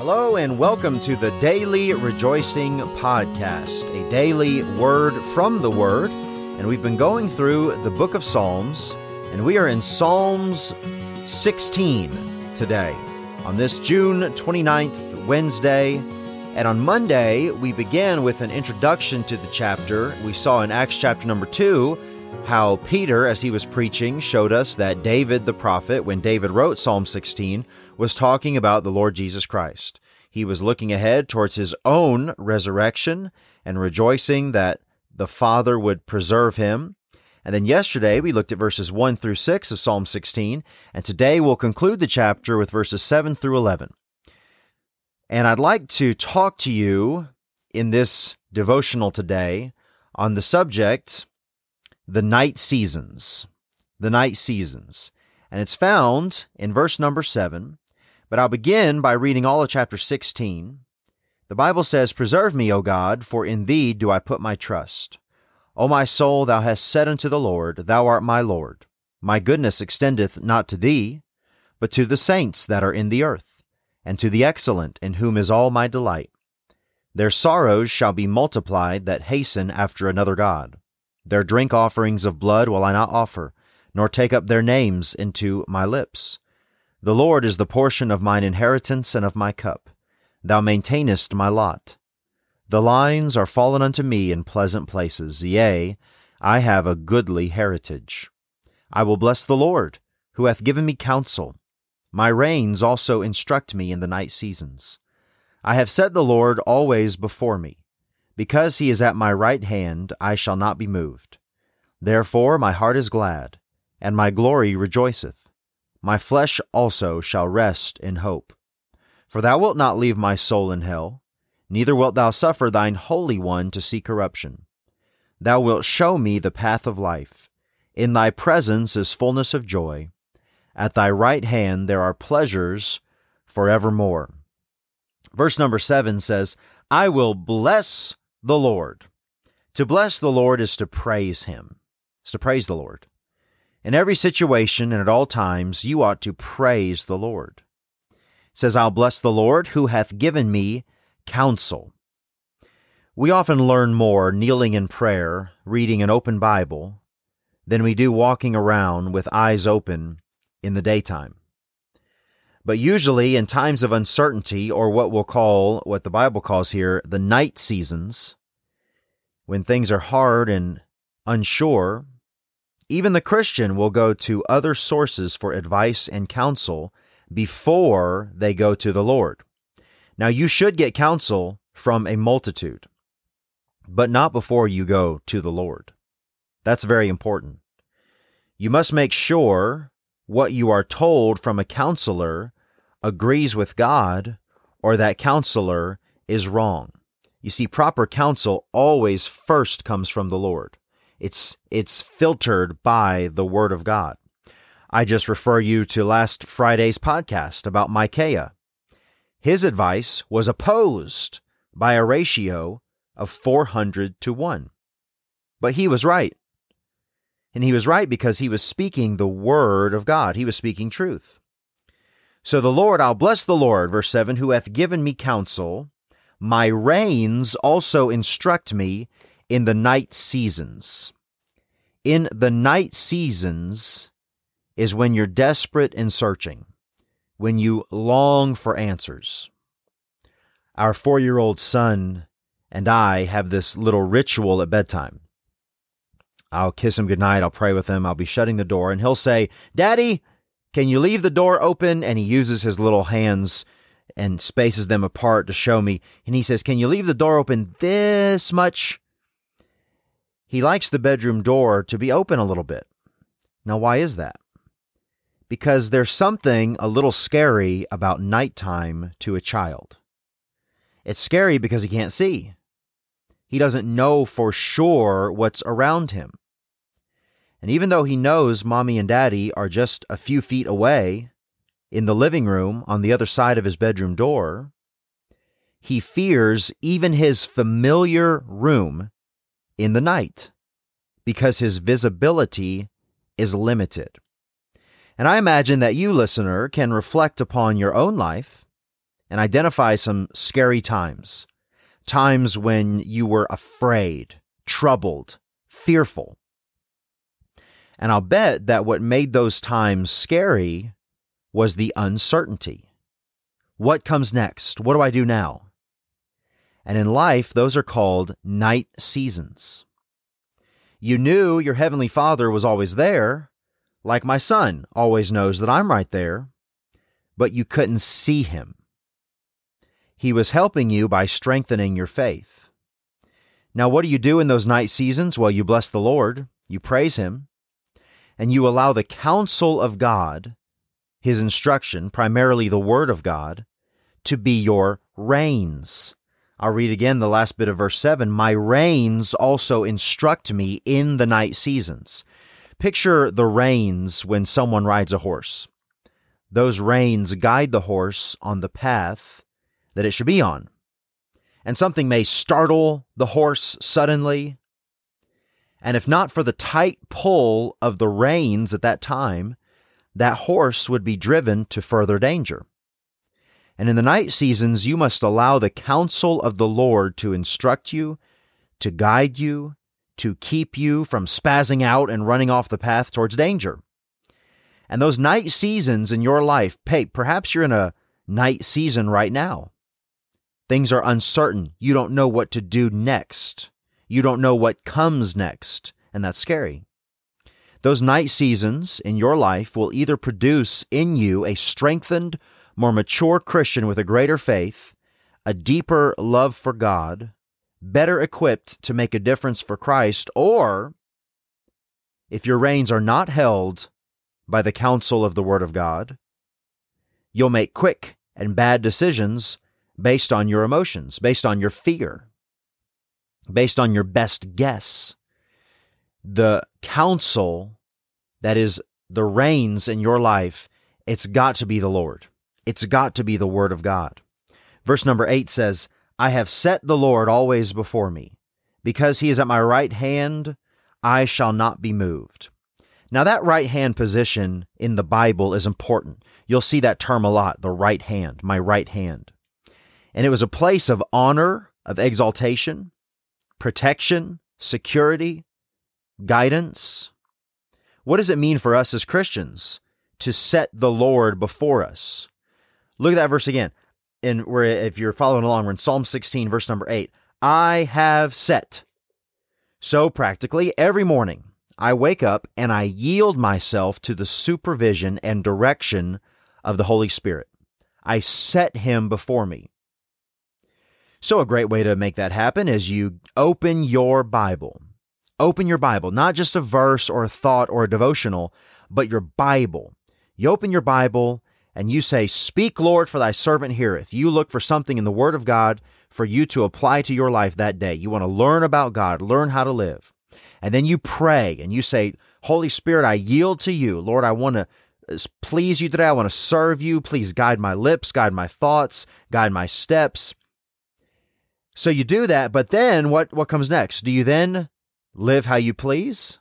Hello, and welcome to the Daily Rejoicing Podcast, a daily word from the Word. And we've been going through the book of Psalms, and we are in Psalms 16 today on this June 29th, Wednesday. And on Monday, we began with an introduction to the chapter. We saw in Acts chapter number 2 how Peter, as he was preaching, showed us that David the prophet, when David wrote Psalm 16, was talking about the Lord Jesus Christ. He was looking ahead towards his own resurrection and rejoicing that the Father would preserve him. And then yesterday we looked at verses 1 through 6 of Psalm 16, and today we'll conclude the chapter with verses 7 through 11. And I'd like to talk to you in this devotional today on the subject the night seasons. The night seasons. And it's found in verse number 7. But I'll begin by reading all of chapter 16. The Bible says, Preserve me, O God, for in thee do I put my trust. O my soul, thou hast said unto the Lord, Thou art my Lord. My goodness extendeth not to thee, but to the saints that are in the earth, and to the excellent, in whom is all my delight. Their sorrows shall be multiplied that hasten after another God. Their drink offerings of blood will I not offer, nor take up their names into my lips. The Lord is the portion of mine inheritance and of my cup. Thou maintainest my lot. The lines are fallen unto me in pleasant places. Yea, I have a goodly heritage. I will bless the Lord, who hath given me counsel. My reins also instruct me in the night seasons. I have set the Lord always before me. Because he is at my right hand, I shall not be moved. Therefore my heart is glad, and my glory rejoiceth. My flesh also shall rest in hope. For thou wilt not leave my soul in hell, neither wilt thou suffer thine Holy One to see corruption. Thou wilt show me the path of life. In thy presence is fullness of joy. At thy right hand there are pleasures forevermore. Verse number seven says, I will bless the Lord. To bless the Lord is to praise Him, to praise the Lord. In every situation and at all times, you ought to praise the Lord. It says, I'll bless the Lord who hath given me counsel. We often learn more kneeling in prayer, reading an open Bible, than we do walking around with eyes open in the daytime. But usually in times of uncertainty, or what we'll call, what the Bible calls here, the night seasons, when things are hard and unsure, even the Christian will go to other sources for advice and counsel before they go to the Lord. Now, you should get counsel from a multitude, but not before you go to the Lord. That's very important. You must make sure what you are told from a counselor agrees with God or that counselor is wrong. You see, proper counsel always first comes from the Lord. It's, it's filtered by the Word of God. I just refer you to last Friday's podcast about Micaiah. His advice was opposed by a ratio of 400 to 1. But he was right. And he was right because he was speaking the word of God. He was speaking truth. So the Lord, I'll bless the Lord, verse 7, who hath given me counsel. My reins also instruct me in the night seasons. In the night seasons is when you're desperate and searching, when you long for answers. Our four year old son and I have this little ritual at bedtime. I'll kiss him goodnight. I'll pray with him. I'll be shutting the door, and he'll say, Daddy, can you leave the door open? And he uses his little hands and spaces them apart to show me. And he says, Can you leave the door open this much? He likes the bedroom door to be open a little bit. Now, why is that? Because there's something a little scary about nighttime to a child. It's scary because he can't see. He doesn't know for sure what's around him. And even though he knows mommy and daddy are just a few feet away in the living room on the other side of his bedroom door, he fears even his familiar room in the night because his visibility is limited. And I imagine that you, listener, can reflect upon your own life and identify some scary times. Times when you were afraid, troubled, fearful. And I'll bet that what made those times scary was the uncertainty. What comes next? What do I do now? And in life, those are called night seasons. You knew your Heavenly Father was always there, like my son always knows that I'm right there, but you couldn't see him. He was helping you by strengthening your faith. Now, what do you do in those night seasons? Well, you bless the Lord, you praise Him, and you allow the counsel of God, His instruction, primarily the Word of God, to be your reins. I'll read again the last bit of verse 7 My reins also instruct me in the night seasons. Picture the reins when someone rides a horse. Those reins guide the horse on the path that it should be on. And something may startle the horse suddenly, and if not for the tight pull of the reins at that time, that horse would be driven to further danger. And in the night seasons, you must allow the counsel of the Lord to instruct you, to guide you, to keep you from spazzing out and running off the path towards danger. And those night seasons in your life, hey, perhaps you're in a night season right now. Things are uncertain. You don't know what to do next. You don't know what comes next, and that's scary. Those night seasons in your life will either produce in you a strengthened, more mature Christian with a greater faith, a deeper love for God, better equipped to make a difference for Christ, or if your reins are not held by the counsel of the Word of God, you'll make quick and bad decisions based on your emotions, based on your fear based on your best guess. The counsel that is the reins in your life, it's got to be the Lord. It's got to be the Word of God. Verse number eight says, I have set the Lord always before me. Because he is at my right hand, I shall not be moved. Now, that right hand position in the Bible is important. You'll see that term a lot the right hand, my right hand. And it was a place of honor, of exaltation protection, security, guidance. What does it mean for us as Christians to set the Lord before us? Look at that verse again. And where if you're following along, we're in Psalm 16, verse number 8. I have set. So practically every morning I wake up and I yield myself to the supervision and direction of the Holy Spirit. I set him before me. So, a great way to make that happen is you open your Bible. Open your Bible, not just a verse or a thought or a devotional, but your Bible. You open your Bible and you say, Speak, Lord, for thy servant heareth. You look for something in the Word of God for you to apply to your life that day. You want to learn about God, learn how to live. And then you pray and you say, Holy Spirit, I yield to you. Lord, I want to uh, please you today. I want to serve you. Please guide my lips, guide my thoughts, guide my steps. So you do that, but then what, what comes next? Do you then live how you please?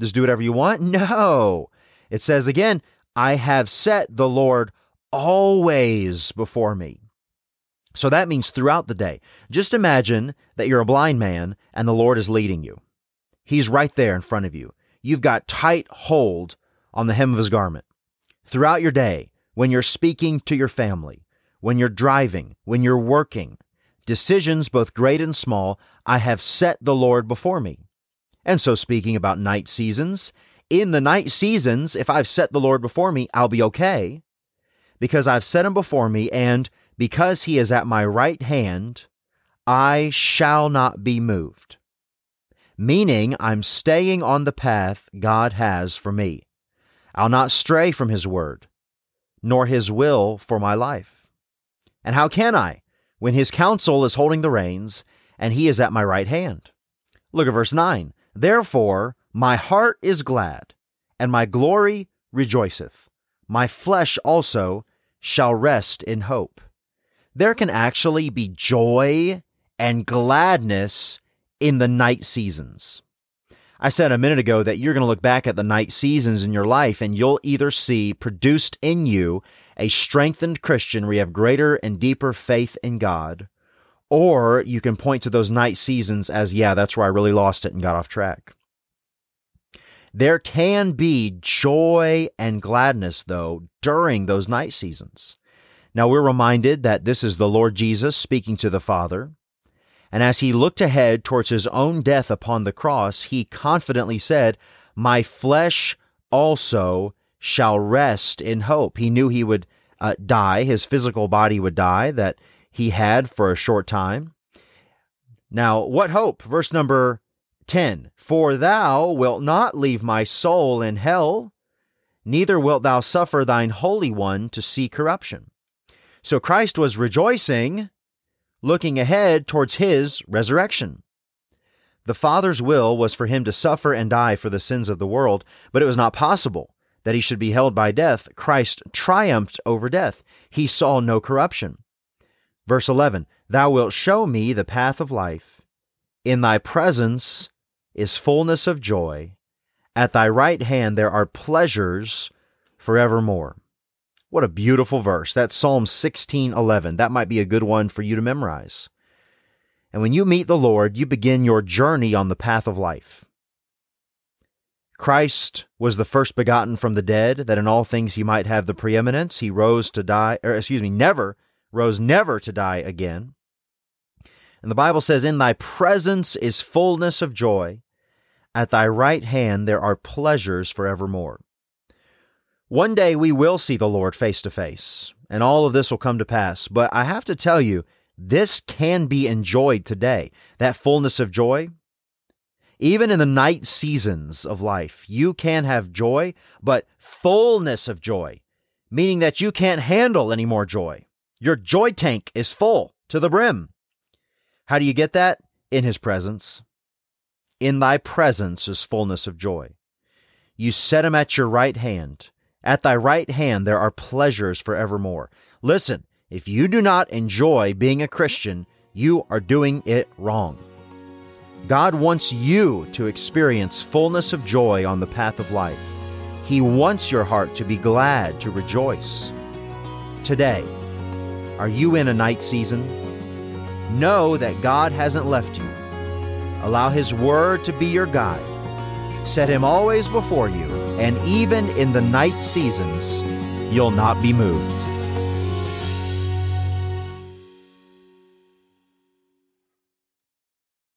Just do whatever you want? No. It says again, I have set the Lord always before me. So that means throughout the day. Just imagine that you're a blind man and the Lord is leading you. He's right there in front of you. You've got tight hold on the hem of his garment. Throughout your day, when you're speaking to your family, when you're driving, when you're working, decisions both great and small, I have set the Lord before me. And so, speaking about night seasons, in the night seasons, if I've set the Lord before me, I'll be okay because I've set him before me, and because he is at my right hand, I shall not be moved. Meaning, I'm staying on the path God has for me. I'll not stray from his word, nor his will for my life. And how can I? When his counsel is holding the reins, and he is at my right hand. Look at verse 9. Therefore, my heart is glad, and my glory rejoiceth. My flesh also shall rest in hope. There can actually be joy and gladness in the night seasons. I said a minute ago that you're going to look back at the night seasons in your life and you'll either see produced in you a strengthened Christian where you have greater and deeper faith in God, or you can point to those night seasons as, yeah, that's where I really lost it and got off track. There can be joy and gladness, though, during those night seasons. Now we're reminded that this is the Lord Jesus speaking to the Father. And as he looked ahead towards his own death upon the cross, he confidently said, My flesh also shall rest in hope. He knew he would uh, die, his physical body would die, that he had for a short time. Now, what hope? Verse number 10 For thou wilt not leave my soul in hell, neither wilt thou suffer thine Holy One to see corruption. So Christ was rejoicing, looking ahead towards his resurrection. The Father's will was for him to suffer and die for the sins of the world, but it was not possible that he should be held by death. Christ triumphed over death. He saw no corruption. Verse 11 Thou wilt show me the path of life. In thy presence is fullness of joy. At thy right hand there are pleasures forevermore. What a beautiful verse. That's Psalm 16:11. That might be a good one for you to memorize. And when you meet the Lord, you begin your journey on the path of life. Christ was the first begotten from the dead, that in all things he might have the preeminence. He rose to die, or excuse me, never, rose never to die again. And the Bible says, In thy presence is fullness of joy. At thy right hand there are pleasures forevermore. One day we will see the Lord face to face, and all of this will come to pass. But I have to tell you, this can be enjoyed today. That fullness of joy. Even in the night seasons of life, you can have joy, but fullness of joy, meaning that you can't handle any more joy. Your joy tank is full to the brim. How do you get that? In his presence. In thy presence is fullness of joy. You set him at your right hand. At thy right hand there are pleasures forevermore. Listen, if you do not enjoy being a Christian, you are doing it wrong. God wants you to experience fullness of joy on the path of life. He wants your heart to be glad, to rejoice. Today, are you in a night season? Know that God hasn't left you. Allow His Word to be your guide. Set Him always before you, and even in the night seasons, you'll not be moved.